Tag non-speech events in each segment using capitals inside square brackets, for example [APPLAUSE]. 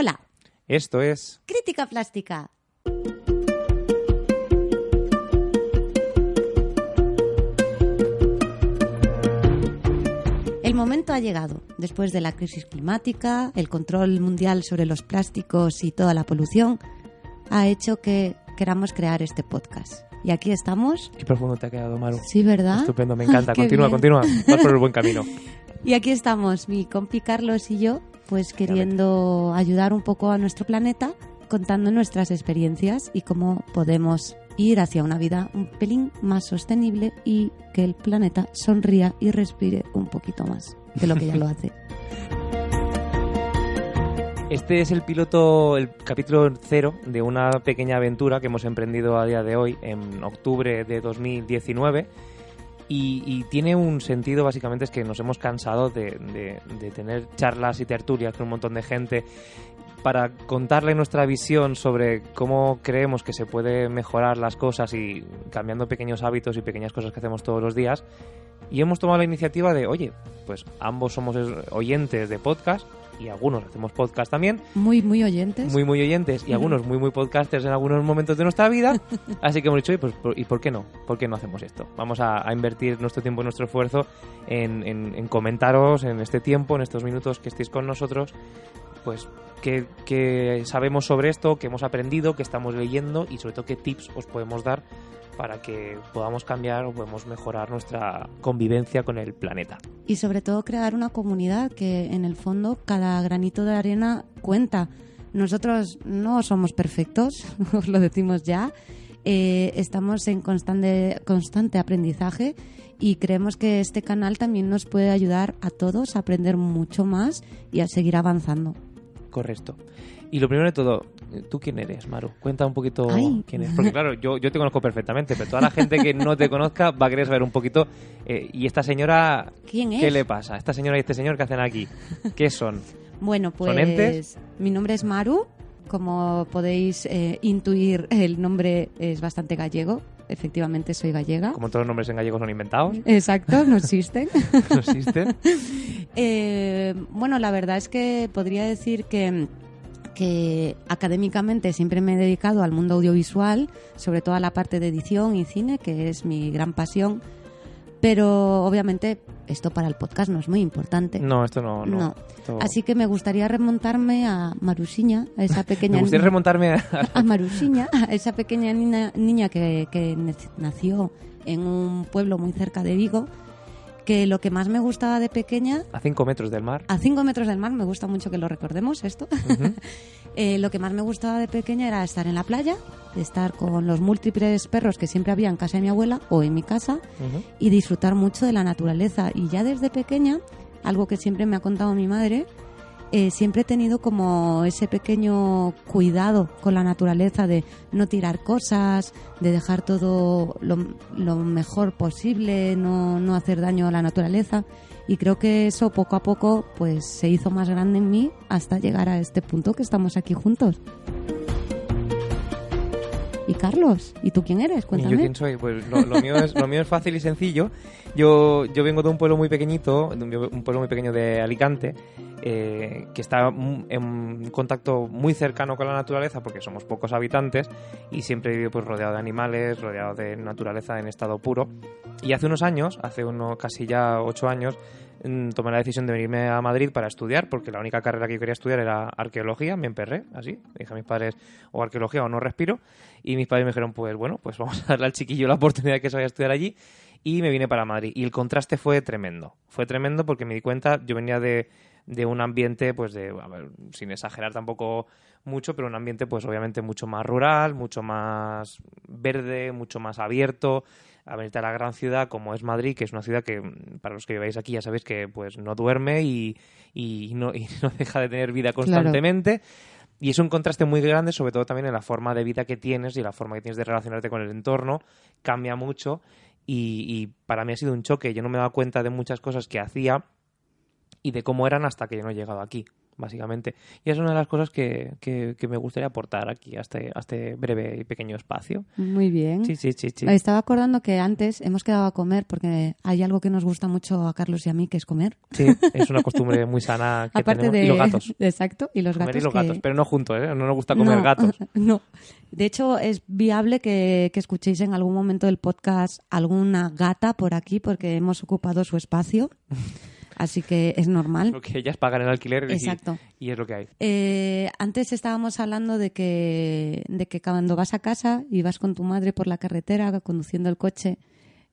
Hola, Esto es crítica plástica. El momento ha llegado. Después de la crisis climática, el control mundial sobre los plásticos y toda la polución, ha hecho que queramos crear este podcast. Y aquí estamos. Qué profundo te ha quedado, Maru. Sí, ¿verdad? Estupendo, me encanta. [LAUGHS] Continúa, bien. continúa. Vas por el buen camino. [LAUGHS] Y aquí estamos, mi compi Carlos y yo, pues queriendo ayudar un poco a nuestro planeta, contando nuestras experiencias y cómo podemos ir hacia una vida un pelín más sostenible y que el planeta sonría y respire un poquito más de lo que ya lo [LAUGHS] hace. Este es el piloto, el capítulo cero de una pequeña aventura que hemos emprendido a día de hoy, en octubre de 2019. Y, tiene un sentido, básicamente, es que nos hemos cansado de, de- de tener charlas y tertulias con un montón de gente para contarle nuestra visión sobre cómo creemos que se puede mejorar las cosas y cambiando pequeños hábitos y pequeñas cosas que hacemos todos los días. Y hemos tomado la iniciativa de, oye, pues ambos somos es- oyentes de podcast y algunos hacemos podcast también, Muy, muy oyentes. muy, muy oyentes y algunos muy, muy podcasters en algunos momentos de nuestra vida. [LAUGHS] Así que hemos dicho, oye, pues, por- ¿y por qué no? ¿Por qué no hacemos esto? Vamos a, a invertir nuestro tiempo y nuestro esfuerzo en, en- en comentaros en este tiempo, en estos minutos que estéis con nosotros, pues qué, qué sabemos sobre esto, qué hemos aprendido, qué estamos leyendo y sobre todo qué tips os podemos dar para que podamos cambiar o podamos mejorar nuestra convivencia con el planeta. y sobre todo crear una comunidad que en el fondo cada granito de arena cuenta. Nosotros no somos perfectos, [LAUGHS] os lo decimos ya. Eh, estamos en constante, constante aprendizaje y creemos que este canal también nos puede ayudar a todos a aprender mucho más y a seguir avanzando. Correcto. Y lo primero de todo, ¿tú quién eres, Maru? Cuenta un poquito Ay. quién eres. Porque claro, yo, yo te conozco perfectamente, pero toda la gente que no te conozca va a querer saber un poquito. eh, ¿Y esta señora ¿Quién es? qué le pasa? ¿Esta señora y este señor qué hacen aquí? ¿Qué son? Bueno, pues ¿Son entes? mi nombre es Maru. Como podéis eh, intuir, el nombre es bastante gallego. Efectivamente, soy gallega. Como todos los nombres en gallego son inventados, Exacto, no existen. [LAUGHS] no existen. [LAUGHS] Eh, bueno, la verdad es que podría decir que, que académicamente siempre me he dedicado al mundo audiovisual, sobre todo a la parte de edición y cine, que es mi gran pasión. Pero obviamente esto para el podcast no es muy importante. No, esto no. no. No. Esto- Así que me gustaría remontarme a Marusiña, a esa pequeña [LAUGHS] Me gustaría niña- remontarme a... [LAUGHS] a Marusiña, a esa pequeña niña, niña que, que nació en un pueblo muy cerca de Vigo, que lo que más me gustaba de pequeña a cinco metros del mar. a 5 metros del mar, me gusta mucho que lo recordemos esto. [LAUGHS] Eh, lo que más me gustaba de pequeña era estar en la playa, estar con los múltiples perros que siempre había en casa de mi abuela o en mi casa y disfrutar mucho de la naturaleza. Y ya desde pequeña, algo que siempre me ha contado mi madre, eh, siempre he tenido como ese pequeño cuidado con la naturaleza de no tirar cosas, de dejar todo lo, lo mejor posible, no, no hacer daño a la naturaleza. Y creo que eso poco a poco pues se hizo más grande en mí hasta llegar a este punto que estamos aquí juntos. Y Carlos, ¿y tú quién eres? ¿Y Cuéntame. yo quién soy? Pues lo, lo mío es, lo mío es fácil y sencillo. Yo, yo vengo de un pueblo muy pequeñito, de un, pueblo muy pequeño de Alicante, eh, que está en contacto muy cercano con la naturaleza porque somos pocos habitantes y siempre he vivido pues, rodeado de animales, rodeado de naturaleza en estado puro. Y hace unos años, hace unos casi ya ocho años, tomé la decisión de venirme a Madrid para estudiar, porque la única carrera que yo quería estudiar era arqueología, me emperré, así, dije a mis padres, o arqueología o no respiro, y mis padres me dijeron, pues bueno, pues vamos a darle al chiquillo la oportunidad de que se vaya a estudiar allí, y me vine para Madrid. Y el contraste fue tremendo, fue tremendo porque me di cuenta, yo venía de, de un ambiente, pues de, a ver, sin exagerar tampoco mucho, pero un ambiente pues obviamente mucho más rural, mucho más verde, mucho más abierto, a venirte a la gran ciudad como es Madrid, que es una ciudad que mm, para los que viváis aquí ya sabéis que pues no duerme y, y no, y [LAUGHS] no deja de tener vida constantemente. Y es un contraste muy grande, sobre todo también en la forma de vida que tienes y la forma que tienes de relacionarte con el entorno. Cambia mucho y, y para mí ha sido un choque. Yo no me he dado cuenta de muchas cosas que hacía y de cómo eran hasta que yo no he llegado aquí. Básicamente. Y es una de las cosas que, que, que me gustaría aportar aquí a este, a este breve y pequeño espacio. Muy bien. Sí, sí, sí, sí. Me estaba acordando que antes hemos quedado a comer porque hay algo que nos gusta mucho a Carlos y a mí, que es comer. Sí, es una costumbre muy sana [LAUGHS] que Aparte tenemos. de Y los gatos. [LAUGHS] Exacto, y los Comer gatos. y los que- gatos, pero no juntos, ¿eh? No nos gusta comer No, gatos. [LAUGHS] No. De hecho, es viable que, que escuchéis en algún momento del podcast alguna gata por aquí porque hemos ocupado su espacio. Así que es normal. Porque ellas pagan el alquiler y, Exacto. y es lo que hay. Eh, antes estábamos hablando de que, de que cuando vas a casa y vas con tu madre por la carretera conduciendo el coche,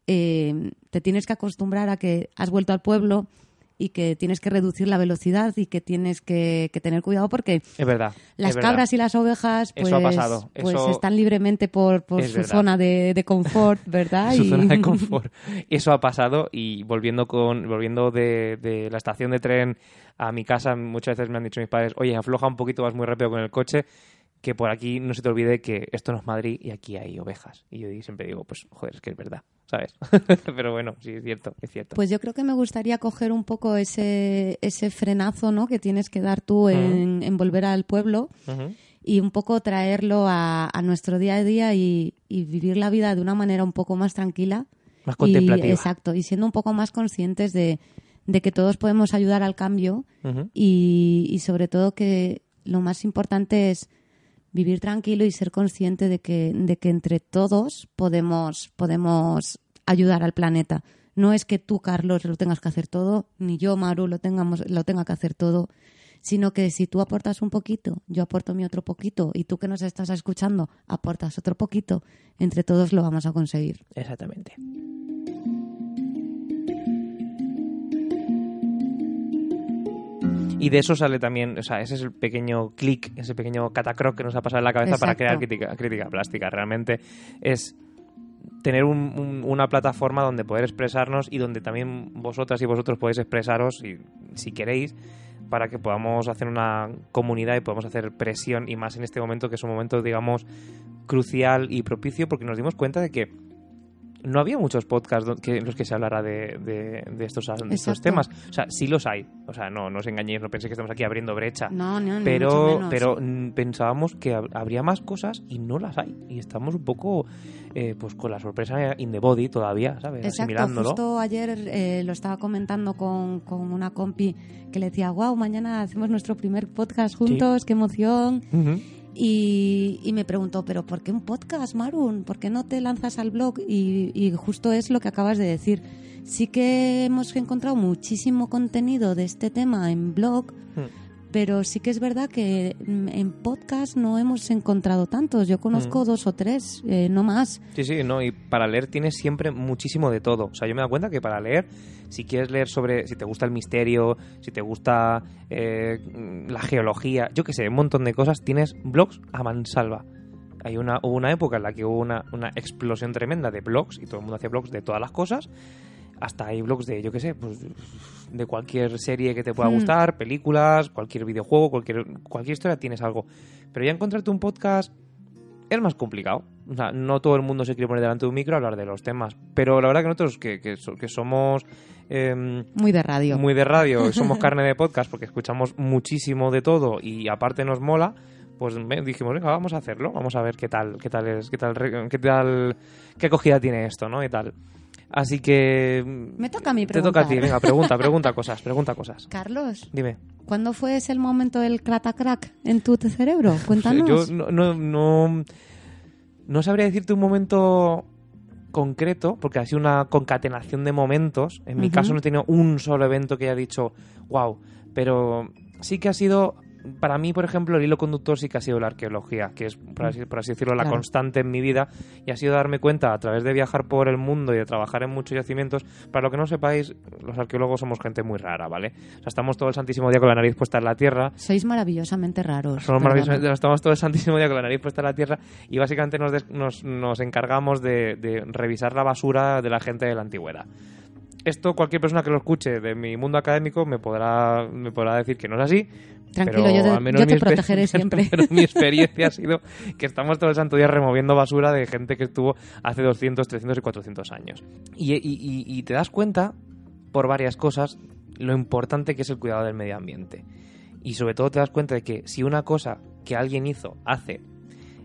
eh, te tienes que acostumbrar a que has vuelto al pueblo y que tienes que reducir la velocidad y que tienes que, que tener cuidado porque Es verdad. las es verdad. cabras y las ovejas pues, Eso ha pasado, pues están libremente por, por su verdad. zona de, de confort, [LAUGHS] ¿verdad? su Y- zona de [LAUGHS] confort. Eso ha pasado y volviendo con volviendo de, de la estación de tren a mi casa, muchas veces me han dicho mis padres, oye, afloja un poquito, vas muy rápido con el coche, que por aquí no se te olvide que esto no es Madrid y aquí hay ovejas. Y yo siempre digo, pues joder, es que es verdad, ¿sabes? [LAUGHS] Pero bueno, sí, es cierto, es cierto. Pues yo creo que me gustaría coger un poco ese, ese frenazo ¿no? que tienes que dar tú en, en volver al pueblo y un poco traerlo a, a nuestro día a día y, y vivir la vida de una manera un poco más tranquila. Más Y- contemplativa. exacto, y siendo un poco más conscientes de, de que todos podemos ayudar al cambio y, y sobre todo que lo más importante es vivir tranquilo y ser consciente de que, de que entre todos podemos, podemos ayudar al planeta. No es que tú, Carlos, lo tengas que hacer todo, ni yo, Maru, lo, tengamos, lo tenga que hacer todo, sino que si tú aportas un poquito, yo aporto mi otro poquito, y tú que nos estás escuchando aportas otro poquito, entre todos lo vamos a conseguir. Exactamente. Y de eso sale también, o sea, ese es el pequeño clic, ese pequeño catacroc que nos ha pasado en la cabeza para crear crítica, crítica plástica. Realmente es tener un- un- una plataforma donde poder expresarnos y donde también vosotras y vosotros podéis expresaros si, si queréis para que podamos hacer una comunidad y podamos hacer presión y más en este momento que es un momento digamos crucial y propicio porque nos dimos cuenta de que no había muchos podcasts que, en los que se hablara de, de- de estos, de estos Exacto. temas. O sea, sí los hay. O sea, no, no os engañéis, no penséis que estamos aquí abriendo brecha. No, no, pero menos. pero mm, pensábamos que hab- habría más cosas y no las hay. Y estamos un poco eh, pues con la sorpresa in the body todavía, ¿sabes? Exacto, Asimilándolo. justo ayer eh, lo estaba comentando con, con una compi que le decía, wow, mañana hacemos nuestro primer podcast juntos, qué emoción. Ujú. Y, y me preguntó, ¿pero por qué un podcast, Marun? ¿Por qué no te lanzas al blog? Y, y justo es lo que acabas de decir. Sí que hemos encontrado muchísimo contenido de este tema en blog, Hmm. Pero sí que es verdad que mm, en podcast no hemos encontrado tantos. Yo conozco Mm. dos o tres, eh, no más. Sí, sí, no, y para leer tienes siempre muchísimo de todo. O sea, yo me dado cuenta que para leer, si quieres leer sobre, si te gusta el misterio, si te gusta eh, la geología, yo qué sé, un montón de cosas, tienes blogs a mansalva. Hay una, hubo una época en la que hubo una, una explosión tremenda de blogs y todo el mundo hacía blogs de todas las cosas. Hasta hay blogs de, yo qué sé, pues de cualquier serie que te pueda Hmm. gustar, películas, cualquier videojuego, cualquier, cualquier historia tienes algo. Pero ya encontrarte un podcast es más complicado. O sea, no todo el mundo se quiere poner delante de un micro a hablar de los temas. Pero la verdad que nosotros que, que, so- que somos em, Muy de radio. muy de radio, [LAUGHS] somos carne de podcast porque escuchamos muchísimo de todo y aparte nos mola, pues dijimos, venga, vamos a hacerlo, vamos a ver qué tal, qué tal es, qué tal, qué tal, qué acogida tiene esto, ¿no? Y tal. Así que... Me toca a mí Te toca a ti, preguntar. venga, pregunta, pregunta cosas, pregunta cosas. Carlos, Dime. ¿cuándo fue ese el momento del crack en tu cerebro? Cuéntanos. Yo no, no, no, no sabría decirte un momento concreto, porque ha sido una concatenación de momentos. En mi caso no he tenido un solo evento que haya dicho, wow, pero sí que ha sido, para mí, por ejemplo, el hilo conductor sí que ha sido la arqueología, que es, por así, por así decirlo, la Claro. constante en mi vida, y ha sido darme cuenta a través de viajar por el mundo y de trabajar en muchos yacimientos. Para lo que no sepáis, los arqueólogos somos gente muy rara, ¿vale? O sea, estamos todo el santísimo día con la nariz puesta en la tierra, Sois maravillosamente raros. somos maravillosamente- estamos todo el santísimo día con la nariz puesta en la tierra y básicamente nos, des- nos, nos encargamos de, de revisar la basura de la gente de la antigüedad. Esto cualquier persona que lo escuche de mi mundo académico me podrá, me podrá decir que no es así. Tranquilo, pero yo te- al menos yo te protegeré siempre. [LAUGHS] Pero mi experiencia ha sido que estamos todo el santo día removiendo basura de gente que estuvo hace 200, 300 y 400 años. Y, y- y- y te das cuenta, por varias cosas, lo importante que es el cuidado del medio ambiente. Y sobre todo te das cuenta de que si una cosa que alguien hizo hace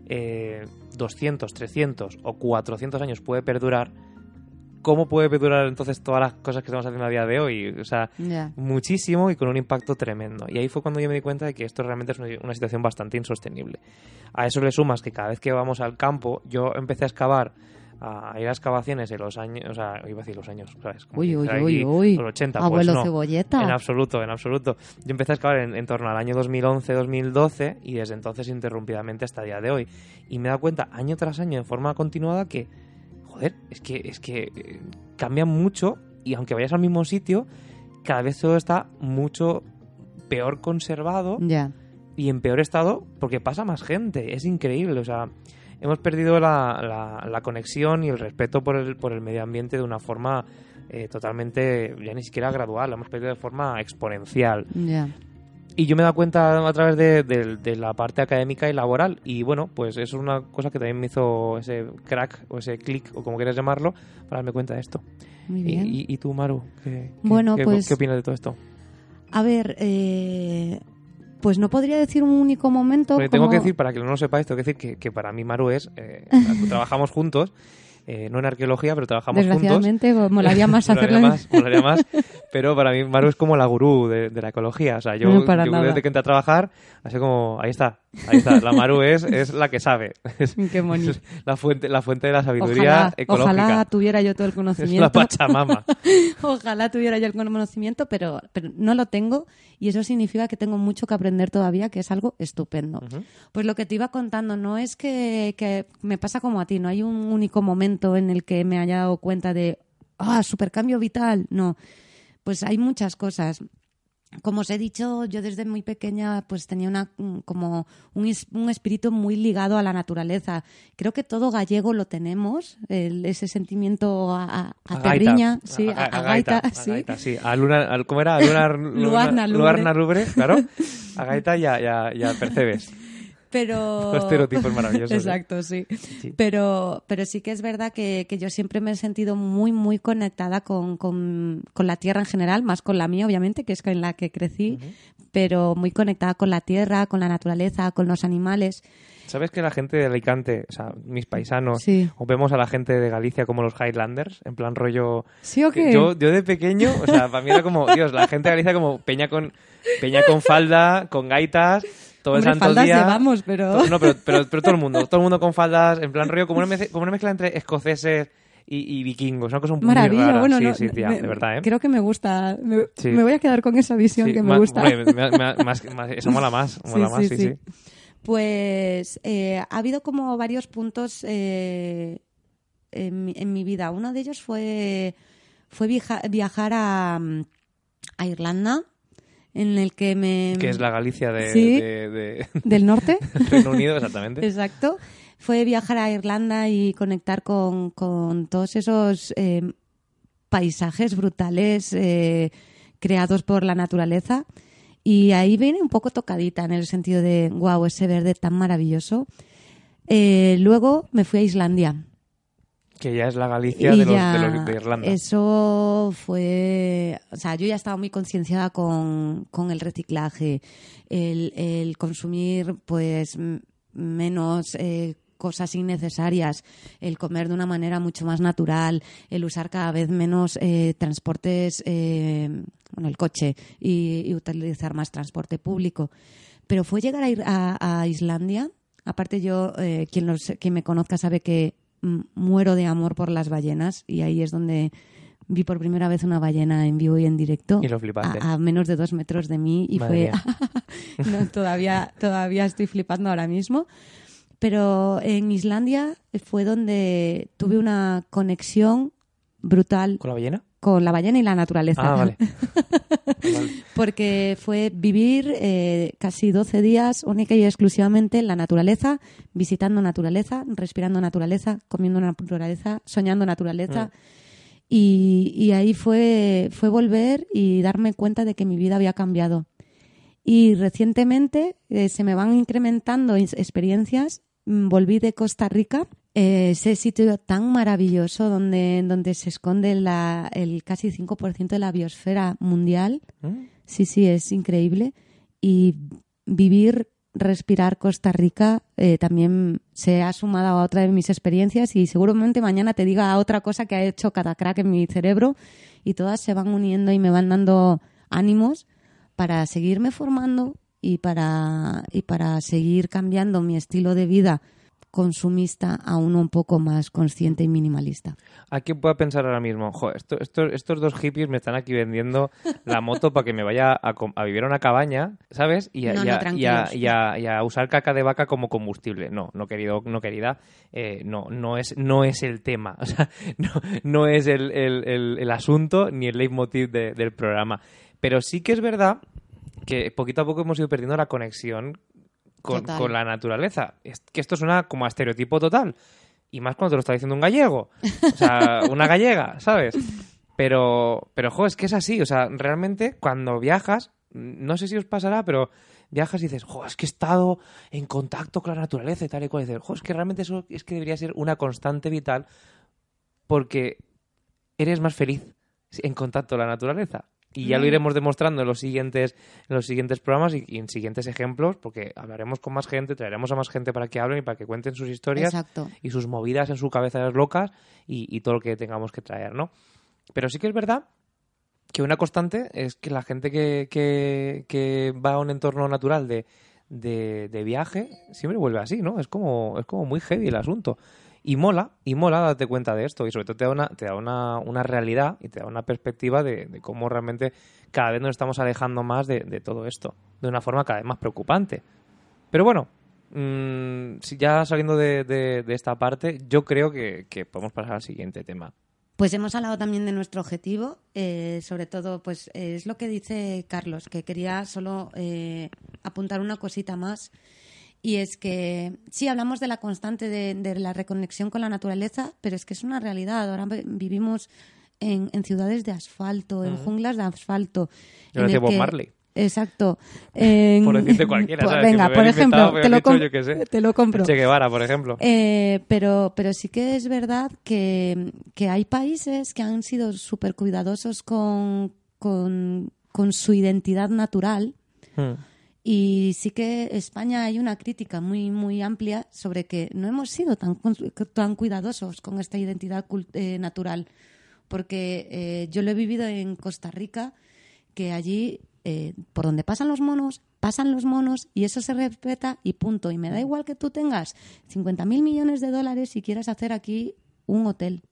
eh, 200, 300 o 400 años puede perdurar, ¿cómo puede perdurar entonces todas las cosas que estamos haciendo a día de hoy? O sea, Ya. muchísimo y con un impacto tremendo. Y ahí fue cuando yo me di cuenta de que esto realmente es una, situación bastante insostenible. A eso le sumas que cada vez que vamos al campo, yo empecé a excavar, a ir a excavaciones en los años, o sea, iba a decir los años, ¿sabes? Como Uy, uy, uy, uy. Los 80, pues Abuelo no. cebolleta. En absoluto, en absoluto. Yo empecé a excavar en, en torno al año 2011-2012 y desde entonces interrumpidamente hasta el día de hoy. Y me he dado cuenta año tras año de forma continuada que, joder, es que, es que eh, cambia mucho y aunque vayas al mismo sitio, cada vez todo está mucho peor conservado Ya. y en peor estado porque pasa más gente. Es increíble, o sea, hemos perdido la, la- la conexión y el respeto por el, por el medio ambiente de una forma eh, totalmente, ya ni siquiera gradual, la hemos perdido de forma exponencial. Ya. Y yo me he dado cuenta a través de, de- de la parte académica y laboral. Y bueno, pues eso es una cosa que también me hizo ese crack o ese click o como quieras llamarlo para darme cuenta de esto. Muy bien. y- y tú, Maru, ¿qué, Bueno, qué- pues- ¿qué opinas de todo esto? A ver, eh, pues no podría decir un único momento. Porque tengo como- que decir, para que no lo sepáis, tengo que decir que, que para mí Maru es... eh, [LAUGHS] trabajamos juntos, eh, no en arqueología, pero trabajamos juntos. Desgraciadamente, pues, molaría más [LAUGHS] Molaría hacerlo. más, molaría más, [LAUGHS] pero para mí Maru es como la gurú de, de la ecología. O sea, yo, No, desde que entré a trabajar, así como, ahí está, ahí está. La Maru es, es la que sabe. [LAUGHS] Es, Qué bonito. es la, fuente, la fuente de la sabiduría Ojalá, ecológica. ojalá tuviera yo todo el es la conocimiento. Pachamama. Ojalá tuviera yo el conocimiento, pero, pero no lo tengo y eso significa que tengo mucho que aprender todavía, que es algo estupendo. Pues lo que te iba contando no es que, que me pasa como a ti, no hay un único momento en el que me haya dado cuenta de, ah, supercambio vital. No, pues hay muchas cosas. Como os he dicho, yo desde muy pequeña pues tenía una mm, como un, un espíritu muy ligado a la naturaleza. Creo que todo gallego lo tenemos, el- ese sentimiento a, a, a terriña, sí, a, a gaita, sí. gaita, sí. A lunar, al- ¿Cómo era? [LAUGHS] A lunar, Luarna lubre. luarna lubre, claro. [LAUGHS] A gaita y a, y a- y a percebes. Pero... Estereotipos maravillosos. ¿eh? Exacto, sí. Sí. Pero, pero sí que es verdad que, que yo siempre me he sentido muy, muy conectada con, con, con la tierra en general, más con la mía, obviamente, que es con la que crecí, pero muy conectada con la tierra, con la naturaleza, con los animales. ¿Sabes que la gente de Alicante, o sea, mis paisanos, Sí. o vemos a la gente de Galicia como los Highlanders, en plan rollo... ¿Sí o qué? Yo, yo de pequeño, o sea, para mí era como, Dios, la gente de Galicia como peña con, peña con falda, con gaitas, todo Hombre, el santo faldas día. llevamos, pero... To- No, pero, pero, [LAUGHS] pero todo el mundo, todo el mundo con faldas, en plan rollo, como una, mezcla, como una mezcla entre escoceses y, y vikingos, una cosa muy Maravilla, rara. bueno, sí, no, sí, tía, me- de verdad, ¿eh? Creo que me gusta. Me, Sí. me voy a quedar con esa visión que me ma- gusta. más- [LAUGHS] más- eso mola más, mola más, sí, sí. Pues eh, ha habido como varios puntos eh, en, mi, en mi vida. Uno de ellos fue, fue viaja- viajar a, a Irlanda, en el que me... Que es la Galicia de, Sí. de- de [LAUGHS] Del norte. Reino Unido, exactamente. Exacto. Fue viajar a Irlanda y conectar con, con todos esos eh, paisajes brutales eh, creados por la naturaleza. Y ahí viene un poco tocadita en el sentido de, wow, ese verde tan maravilloso. Eh, luego me fui a Islandia. Que ya es la Galicia de, los, de, los- de Irlanda. Eso fue. O sea, yo ya estaba muy concienciada con, con el reciclaje, el, el consumir, pues, menos. eh, cosas innecesarias, el comer de una manera mucho más natural, el usar cada vez menos eh, transportes, eh, bueno, el coche y, y utilizar más transporte público. Pero fue llegar a, ir a, a Islandia. Aparte yo, eh, quien, los, quien me conozca sabe que muero de amor por las ballenas y ahí es donde vi por primera vez una ballena en vivo y en directo Y lo flipaste. a, a menos de dos metros de mí y Madre fue [LAUGHS] no, todavía todavía estoy flipando ahora mismo pero en Islandia fue donde tuve una conexión brutal ¿Con la ballena? Con la ballena y la naturaleza Ah, vale. Vale. [LAUGHS] porque fue vivir eh, casi 12 días única y exclusivamente en la naturaleza, visitando naturaleza, respirando naturaleza, comiendo naturaleza, soñando naturaleza. Y, y ahí fue, fue volver y darme cuenta de que mi vida había cambiado. Y recientemente eh, se me van incrementando experiencias. Mm, Volví de Costa Rica, ese sitio tan maravilloso donde, donde se esconde la, el casi 5% de la biosfera mundial. ¿Mm? Sí, sí, es increíble. y vivir, respirar Costa Rica eh, también se ha sumado a otra de mis experiencias y seguramente mañana te diga otra cosa que ha hecho cada crack en mi cerebro y todas se van uniendo y me van dando ánimos para seguirme formando y para, y para seguir cambiando mi estilo de vida consumista a uno un poco más consciente y minimalista. ¿A quién pueda pensar ahora mismo? Joder, esto, estos dos hippies me están aquí vendiendo la moto para que me vaya a, vivir a una cabaña, ¿sabes? Y a, usar caca de vaca como combustible. No, no querido, no querida, eh, no, no es, no es el tema, [LAUGHS] o sea, no, no es el, el, el, asunto ni el leitmotiv del programa. Pero sí que es verdad que poquito a poco hemos ido perdiendo la conexión con, la naturaleza. Es que esto suena como a estereotipo total. Y más cuando te lo está diciendo un gallego. O sea, [LAUGHS] una gallega, ¿sabes? Pero, pero, jo, es que es así. O sea, realmente cuando viajas, no sé si os pasará, pero viajas y dices, jo, es que he estado en contacto con la naturaleza y tal y cual. Y dices, jo, es que realmente eso es que debería ser una constante vital porque eres más feliz en contacto con la naturaleza. Y ya lo mm. iremos demostrando en los siguientes, en los siguientes programas y, en siguientes ejemplos, porque hablaremos con más gente, traeremos a más gente para que hablen y para que cuenten sus historias y sus movidas en su cabeza locas y, todo lo que tengamos que traer, ¿no? Pero sí que es verdad que una constante es que la gente que, que, va a un entorno natural de, de, de, viaje siempre vuelve así, ¿no? Es como, es como muy heavy el asunto. Y mola, y mola darte cuenta de esto. Y sobre todo te da una, te da una, una realidad y te da una perspectiva de, cómo realmente cada vez nos estamos alejando más de, todo esto. De una forma cada vez más preocupante. Pero bueno, mmm, ya saliendo de, esta parte, yo creo que, podemos pasar al siguiente tema. Pues hemos hablado también de nuestro objetivo, eh, sobre todo, pues es lo que dice Carlos, que quería solo eh, apuntar una cosita más y es que sí, hablamos de la constante de, la reconexión con la naturaleza, pero es que es una realidad. Ahora vivimos en, ciudades de asfalto, en junglas de asfalto. Yo en Bob Marley. Exacto. [LAUGHS] por decirte cualquiera, [LAUGHS] Venga, por ejemplo, te, lo [LAUGHS] te, lo compro. Che Guevara, por ejemplo. Eh, pero, pero sí que es verdad que, que hay países que han sido súper cuidadosos con, con, con, su identidad natural. Hmm. Y sí que España hay una crítica muy, muy amplia sobre que no hemos sido tan, tan cuidadosos con esta identidad eh, natural. Porque eh, yo lo he vivido en Costa Rica, que allí, eh, por donde pasan los monos, pasan los monos y eso se respeta y punto. Y me da igual que tú tengas 50 mil millones de dólares y quieras hacer aquí un hotel.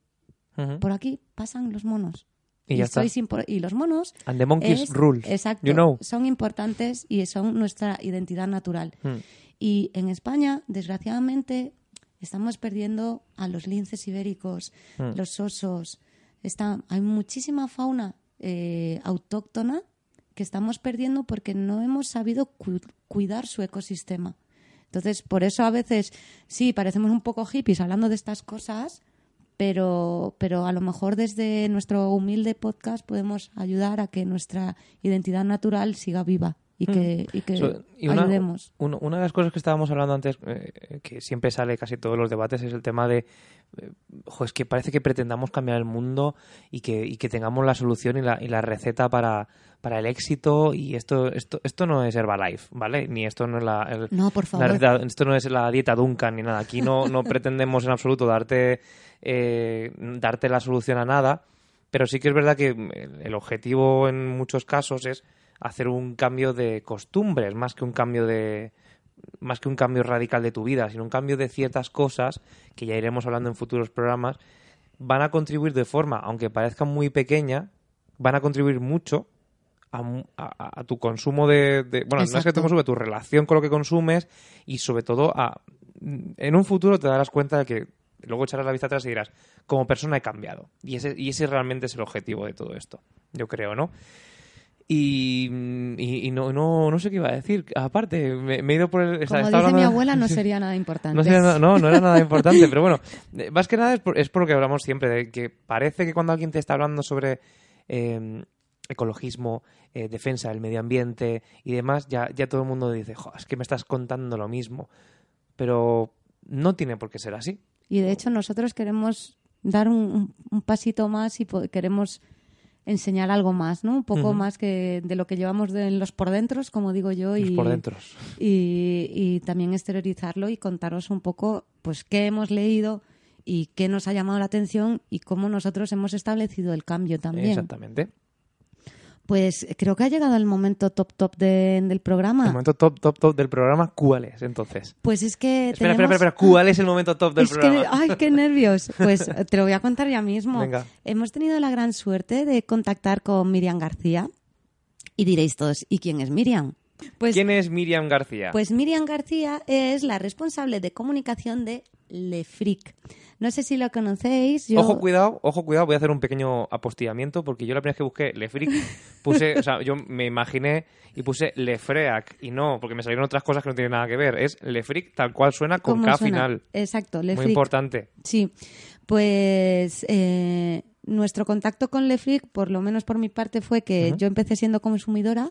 Por aquí pasan los monos. Y, los monos. And the monkeys rule. Exacto. Son importantes y son nuestra identidad natural. Hmm. Y en España, desgraciadamente, estamos perdiendo a los linces ibéricos, hmm. los osos. Está, hay muchísima fauna eh, autóctona que estamos perdiendo porque no hemos sabido cuidar su ecosistema. Entonces, por eso a veces, sí, parecemos un poco hippies hablando de estas cosas, pero, pero a lo mejor desde nuestro humilde podcast podemos ayudar a que nuestra identidad natural siga viva y que, mm. y que una, ayudemos. una de las cosas que estábamos hablando antes, eh, que siempre sale casi todos los debates, es el tema de, eh, es que parece que pretendamos cambiar el mundo y que, y que tengamos la solución y la, y la receta para, para el éxito y esto, esto, esto no es Herbalife, ¿vale? Ni esto no es la, no, por favor. esto no es la dieta Duncan ni nada. Aquí no, no [LAUGHS] pretendemos en absoluto darte, eh, darte la solución a nada, pero sí que es verdad que el objetivo en muchos casos es hacer un cambio de costumbres más que un cambio de más que un cambio radical de tu vida, sino un cambio de ciertas cosas que ya iremos hablando en futuros programas, van a contribuir de forma, aunque parezca muy pequeña, van a contribuir mucho a, tu consumo de, bueno, no es que tu consumo, tu relación con lo que consumes y sobre todo a en un futuro te darás cuenta de que luego echarás la vista atrás y dirás, como persona he cambiado. Y ese, y ese realmente es el objetivo de todo esto, yo creo, ¿no? Y, y, no, no, no sé qué iba a decir. Aparte, me, he ido por el... Como dice mi abuela, no [LAUGHS] sería nada importante. No, no, no, era nada importante, [LAUGHS] pero bueno, más que nada es por, es por, lo que hablamos siempre, de que parece que cuando alguien te está hablando sobre em, ecologismo, eh, defensa del medio ambiente y demás, ya, ya todo el mundo dice, es que me estás contando lo mismo. Pero no tiene por qué ser así. Y de hecho nosotros queremos dar un, un pasito más y queremos enseñar algo más, ¿no? Un poco más que de lo que llevamos de los por dentro, como digo yo, Los y, por dentro. y, y también exteriorizarlo y contaros un poco, pues, qué hemos leído y qué nos ha llamado la atención y cómo nosotros hemos establecido el cambio también. Exactamente. Pues creo que ha llegado el momento top top de- del programa. El momento top, top, top del programa, ¿cuál es entonces? Pues es que Espera, espera, tenemos- espera, espera, ¿cuál es el momento top del Es que, programa? ay, qué nervios. [LAUGHS] Pues te lo voy a contar ya mismo. Venga. Hemos tenido la gran suerte de contactar con Miriam García. Y diréis todos, ¿y quién es Miriam? Pues, ¿Quién es Miriam García? pues Miriam García es la responsable de comunicación de Le Fric. No sé si lo conocéis. Yo... Ojo, cuidado, ojo, cuidado, voy a hacer un pequeño apostillamiento porque yo la primera vez que busqué Le Fric [LAUGHS] puse, o sea, yo me imaginé y puse Le Freac y no, porque me salieron otras cosas que no tienen nada que ver. Es Le Fric tal cual suena con ¿Cómo K suena? final. Exacto, Le Muy Fric. importante. Sí, pues eh, nuestro contacto con Lefric, por lo menos por mi parte, fue que yo empecé siendo consumidora.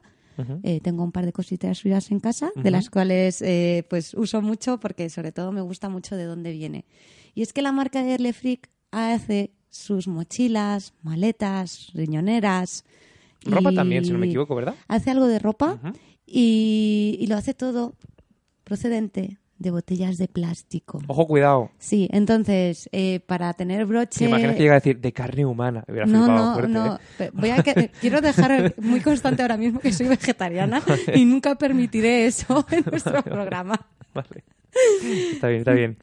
Eh, tengo un par de cositas suyas en casa, de las cuales eh, pues uso mucho porque sobre todo me gusta mucho de dónde viene. Y es que la marca de Lefric hace sus mochilas, maletas, riñoneras. Ropa también, si no me equivoco, ¿verdad? Hace algo de ropa y, y lo hace todo procedente de botellas de plástico. Ojo, cuidado. Sí, entonces, eh, para tener broche... ¿Te imaginas que llega a decir de carne humana? Me hubiera no, flipado no, fuerte, no. ¿eh? Voy a que- quiero dejar muy constante ahora mismo que soy vegetariana [LAUGHS] y nunca permitiré eso en nuestro programa. Vale. Está bien, está bien.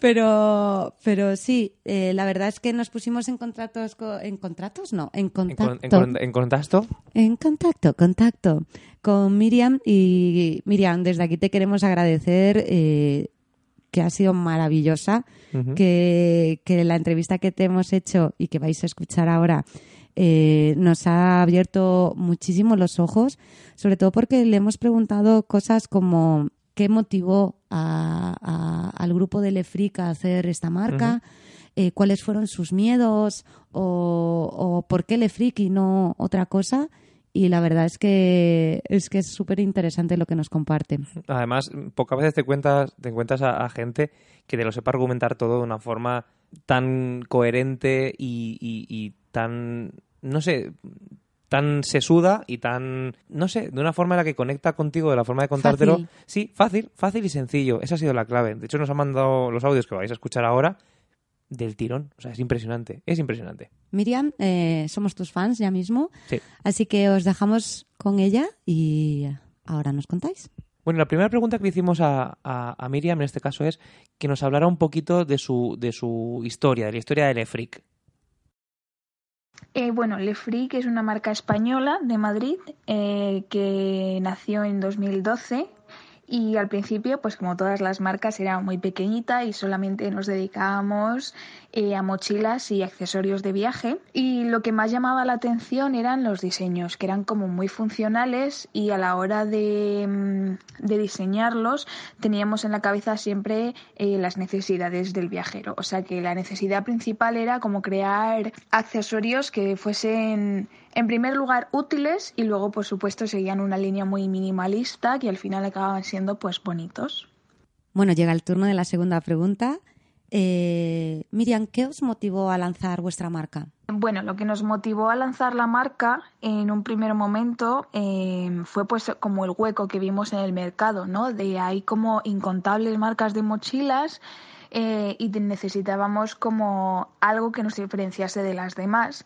Pero, pero sí, eh, la verdad es que nos pusimos en contratos, co- en contratos, no, en En, con- contacto, en con- en contacto, en contacto, contacto con Miriam y Miriam, desde aquí te queremos agradecer eh, que ha sido maravillosa, que, que la entrevista que te hemos hecho y que vais a escuchar ahora eh, nos ha abierto muchísimo los ojos, sobre todo porque le hemos preguntado cosas como qué motivó a- a- al grupo de Lefric a hacer esta marca, eh, cuáles fueron sus miedos o, o por qué Lefric y no otra cosa. Y la verdad es que es que es súper interesante lo que nos comparte. Además, pocas veces te cuentas, te encuentras a, a gente que te lo sepa argumentar todo de una forma tan coherente y, y- y tan, no sé, tan sesuda y tan, no sé, de una forma en la que conecta contigo, de la forma de contártelo. Fácil. Sí, fácil, fácil y sencillo. Esa ha sido la clave. De hecho, nos han mandado los audios que vais a escuchar ahora del tirón. O sea, es impresionante, es impresionante. Miriam, eh, somos tus fans ya mismo, Sí. así que os dejamos con ella y ahora nos contáis. Bueno, la primera pregunta que le hicimos a, a- a Miriam en este caso es que nos hablara un poquito de su, de su historia, de la historia del EFRIC. Eh, bueno, Le Fric es una marca española de Madrid eh, que nació en 2012 y al principio, pues como todas las marcas, era muy pequeñita y solamente nos dedicábamos eh, a mochilas y accesorios de viaje. Y lo que más llamaba la atención eran los diseños, que eran como muy funcionales y a la hora de, mm, diseñarlos teníamos en la cabeza siempre eh, las necesidades del viajero. O sea que la necesidad principal era como crear accesorios que fuesen en primer lugar útiles y luego por supuesto seguían una línea muy minimalista que al final acababan siendo pues bonitos. Bueno, llega el turno de la segunda pregunta. Eh, Miriam, ¿qué os motivó a lanzar vuestra marca? Bueno, lo que nos motivó a lanzar la marca en un primer momento eh, fue pues como el hueco que vimos en el mercado, ¿no? De hay como incontables marcas de mochilas eh, y necesitábamos como algo que nos diferenciase de las demás.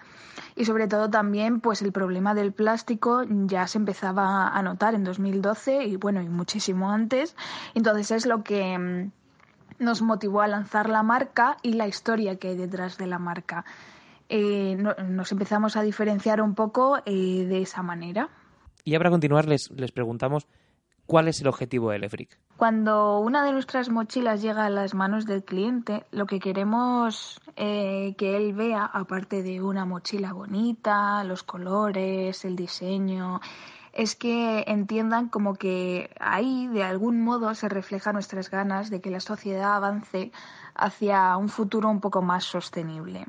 Y sobre todo también pues el problema del plástico ya se empezaba a notar en 2012 y bueno, y muchísimo antes. Entonces es lo que... mm, nos motivó a lanzar la marca y la historia que hay detrás de la marca. Eh, no- nos empezamos a diferenciar un poco eh, de esa manera. Y ya para continuar les, les preguntamos cuál es el objetivo del EFRIC. Cuando una de nuestras mochilas llega a las manos del cliente, lo que queremos eh, que él vea, aparte de una mochila bonita, los colores, el diseño, es que entiendan como que ahí de algún modo se reflejan nuestras ganas de que la sociedad avance hacia un futuro un poco más sostenible.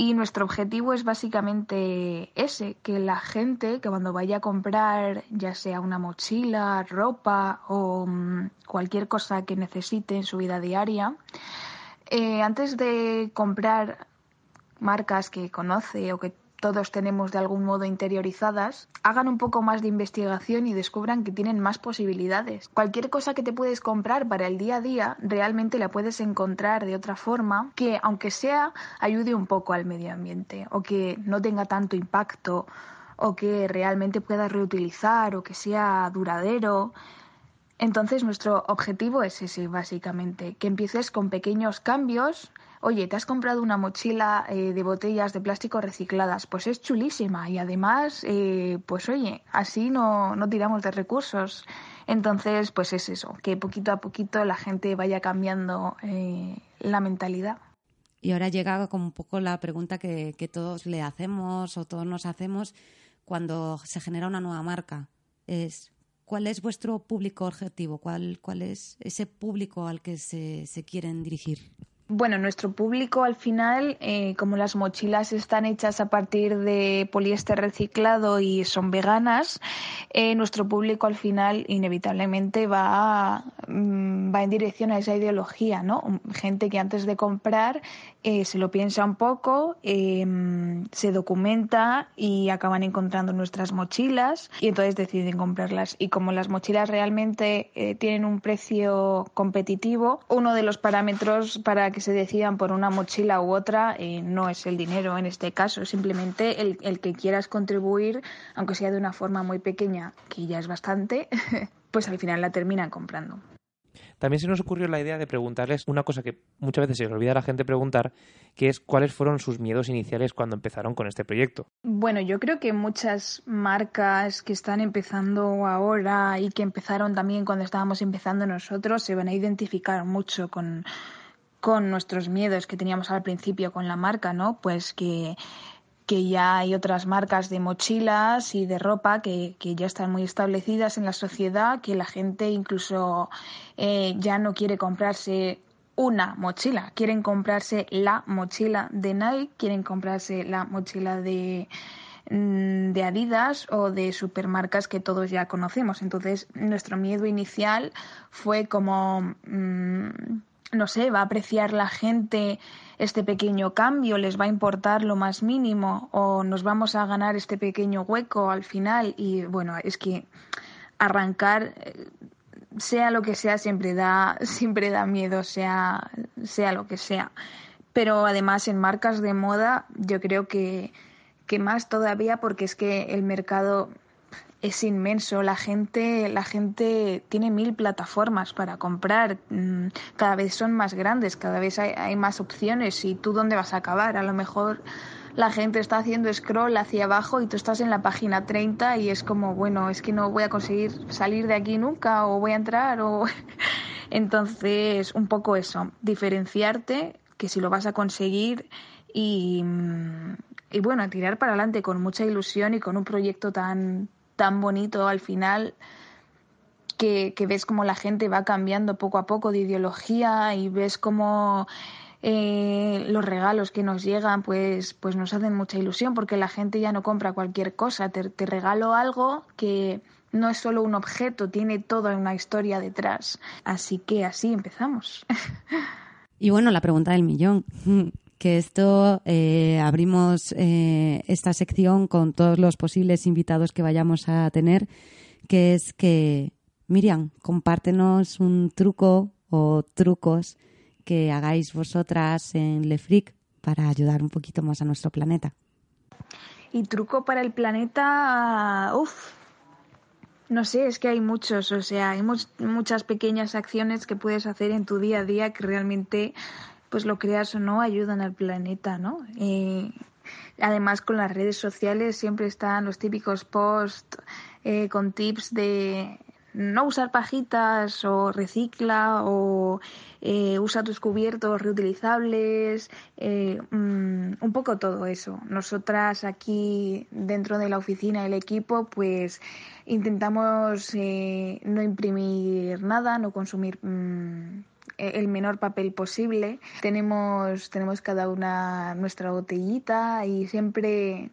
Y nuestro objetivo es básicamente ese, que la gente que cuando vaya a comprar ya sea una mochila, ropa o mm, cualquier cosa que necesite en su vida diaria, eh, antes de comprar marcas que conoce o que todos tenemos de algún modo interiorizadas, hagan un poco más de investigación y descubran que tienen más posibilidades. Cualquier cosa que te puedes comprar para el día a día, realmente la puedes encontrar de otra forma que, aunque sea, ayude un poco al medio ambiente o que no tenga tanto impacto o que realmente puedas reutilizar o que sea duradero. Entonces nuestro objetivo es ese, básicamente, que empieces con pequeños cambios. Oye, te has comprado una mochila eh, de botellas de plástico recicladas, pues es chulísima y además, eh, pues oye, así no, no tiramos de recursos. Entonces, pues es eso, que poquito a poquito la gente vaya cambiando eh, la mentalidad. Y ahora llega como un poco la pregunta que, que todos le hacemos o todos nos hacemos cuando se genera una nueva marca. Es ¿Cuál es vuestro público objetivo? ¿Cuál, cuál es ese público al que se, se quieren dirigir? Bueno, nuestro público al final, eh, como las mochilas están hechas a partir de poliéster reciclado y son veganas, eh, nuestro público al final inevitablemente va, mm, va en dirección a esa ideología, ¿no? Gente que antes de comprar eh, se lo piensa un poco, em, se documenta y acaban encontrando nuestras mochilas y entonces deciden comprarlas. Y como las mochilas realmente tienen un precio competitivo, uno de los parámetros para que que se decidan por una mochila u otra eh, no es el dinero en este caso, simplemente el, el que quieras contribuir, aunque sea de una forma muy pequeña, que ya es bastante, [LAUGHS] pues al final la terminan comprando. También se nos ocurrió la idea de preguntarles una cosa que muchas veces se le olvida a la gente preguntar, que es cuáles fueron sus miedos iniciales cuando empezaron con este proyecto. Bueno, yo creo que muchas marcas que están empezando ahora y que empezaron también cuando estábamos empezando nosotros se van a identificar mucho con, con nuestros miedos que teníamos al principio con la marca, ¿no? Pues que, que ya hay otras marcas de mochilas y de ropa que, que, ya están muy establecidas en la sociedad, que la gente incluso eh, ya no quiere comprarse una mochila, quieren comprarse la mochila de Nike, quieren comprarse la mochila de mm, de Adidas o de supermarcas que todos ya conocemos. Entonces, nuestro miedo inicial fue como mmm, no sé, va a apreciar la gente este pequeño cambio, les va a importar lo más mínimo o nos vamos a ganar este pequeño hueco al final y bueno, es que arrancar eh, sea lo que sea siempre da [LAUGHS] siempre da miedo, sea sea lo que sea. Pero además en marcas de moda yo creo que que más todavía porque es que el mercado es inmenso. La gente, la gente tiene mil plataformas para comprar. Mm, cada vez son más grandes, cada vez hay, más opciones. ¿Y tú dónde vas a acabar? A lo mejor la gente está haciendo scroll hacia abajo y tú estás en la página 30 y es como, bueno, es que no voy a conseguir salir de aquí nunca o voy a entrar o... [LAUGHS] Entonces, un poco eso, diferenciarte, que si lo vas a conseguir y, mm, y bueno, tirar para adelante con mucha ilusión y con un proyecto tan, tan bonito al final que, ves como la gente va cambiando poco a poco de ideología y ves como eh, los regalos que nos llegan pues, pues nos hacen mucha ilusión porque la gente ya no compra cualquier cosa, te regalo algo que no es solo un objeto, tiene toda una historia detrás. Así que así empezamos. [LAUGHS] Y bueno, la pregunta del millón [LAUGHS] que esto eh, abrimos eh, esta sección con todos los posibles invitados que vayamos a tener, que es que, Miriam, compártenos un truco o trucos que hagáis vosotras en Lefric para ayudar un poquito más a nuestro planeta. Y truco para el planeta, uff, no sé, es que hay muchos, o sea, hay muchas pequeñas acciones que puedes hacer en tu día a día que realmente pues lo creas o no, ayudan al planeta, ¿no? Eh, además, con las redes sociales siempre están los típicos posts eh, con tips de no usar pajitas o recicla o eh, usa tus cubiertos reutilizables, mm, un poco todo eso. Nosotras aquí dentro de la oficina, el equipo, pues intentamos no imprimir nada, no consumir mm, el menor papel posible. Tenemos, tenemos cada una nuestra botellita y siempre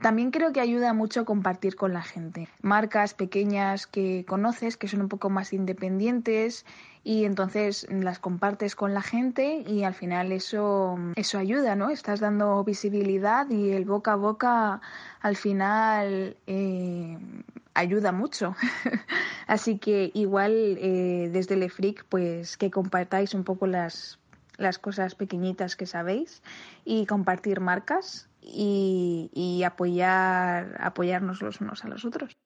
También creo que ayuda mucho compartir con la gente. Marcas pequeñas que conoces, que son un poco más independientes y entonces las compartes con la gente y al final eso, eso ayuda, ¿no? Estás dando visibilidad y el boca a boca al final eh, ayuda mucho. [LAUGHS] Así que igual eh, desde Lefric pues que compartáis un poco las las cosas pequeñitas que sabéis y compartir marcas y, apoyar, apoyarnos los unos a los otros.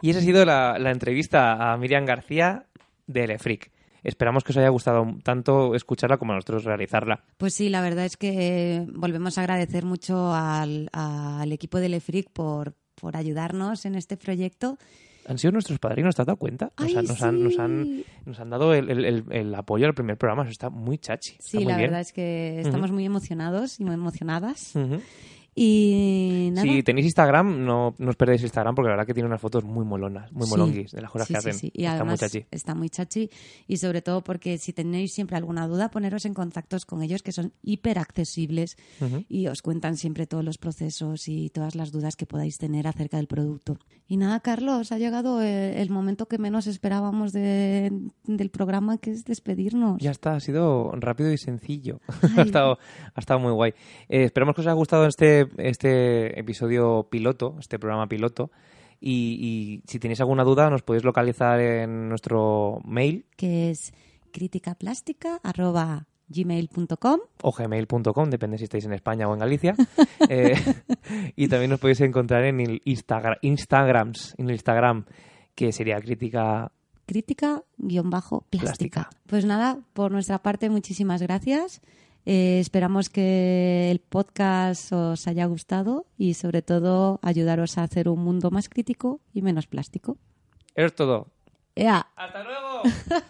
Y esa ha sido la, entrevista a Miriam García de Lefric. Esperamos que os haya gustado tanto escucharla como a nosotros realizarla. Pues sí, la verdad es que volvemos a agradecer mucho al, al equipo de Lefric por, por ayudarnos en este proyecto. Han sido nuestros padrinos, ¿te has dado cuenta? Nos, han, nos, han, nos han, dado el, apoyo al primer programa, eso está muy chachi. Sí, la verdad es que estamos muy emocionados y muy emocionadas. Y Si tenéis Instagram, no, no os perdéis Instagram porque la verdad que tiene unas fotos muy molonas, muy molonguis de las cosas que hacen. Sí, y está muy chachi. Está muy chachi y sobre todo porque si tenéis siempre alguna duda, poneros en contactos con ellos que son hiper accesibles y os cuentan siempre todos los procesos y todas las dudas que podáis tener acerca del producto. Y nada, Carlos, ha llegado el, momento que menos esperábamos del programa, que es despedirnos. Ya está, ha sido rápido y sencillo. [LAUGHS] ha, estado, ha estado muy guay. Eh, esperamos que os haya gustado este este, episodio piloto, este programa piloto. Y, si tenéis alguna duda, nos podéis localizar en nuestro mail. Que es criticaplástica.gmail.com o gmail.com, depende si estáis en España o en Galicia. [LAUGHS] Eh, y también nos podéis encontrar en el Instagrams, en el Instagram, que sería crítica crítica-plástica. Pues nada, por nuestra parte, muchísimas gracias. Eh, esperamos que el podcast os haya gustado y sobre todo ayudaros a hacer un mundo más crítico y menos plástico. Es todo. ¡Hasta luego! [LAUGHS]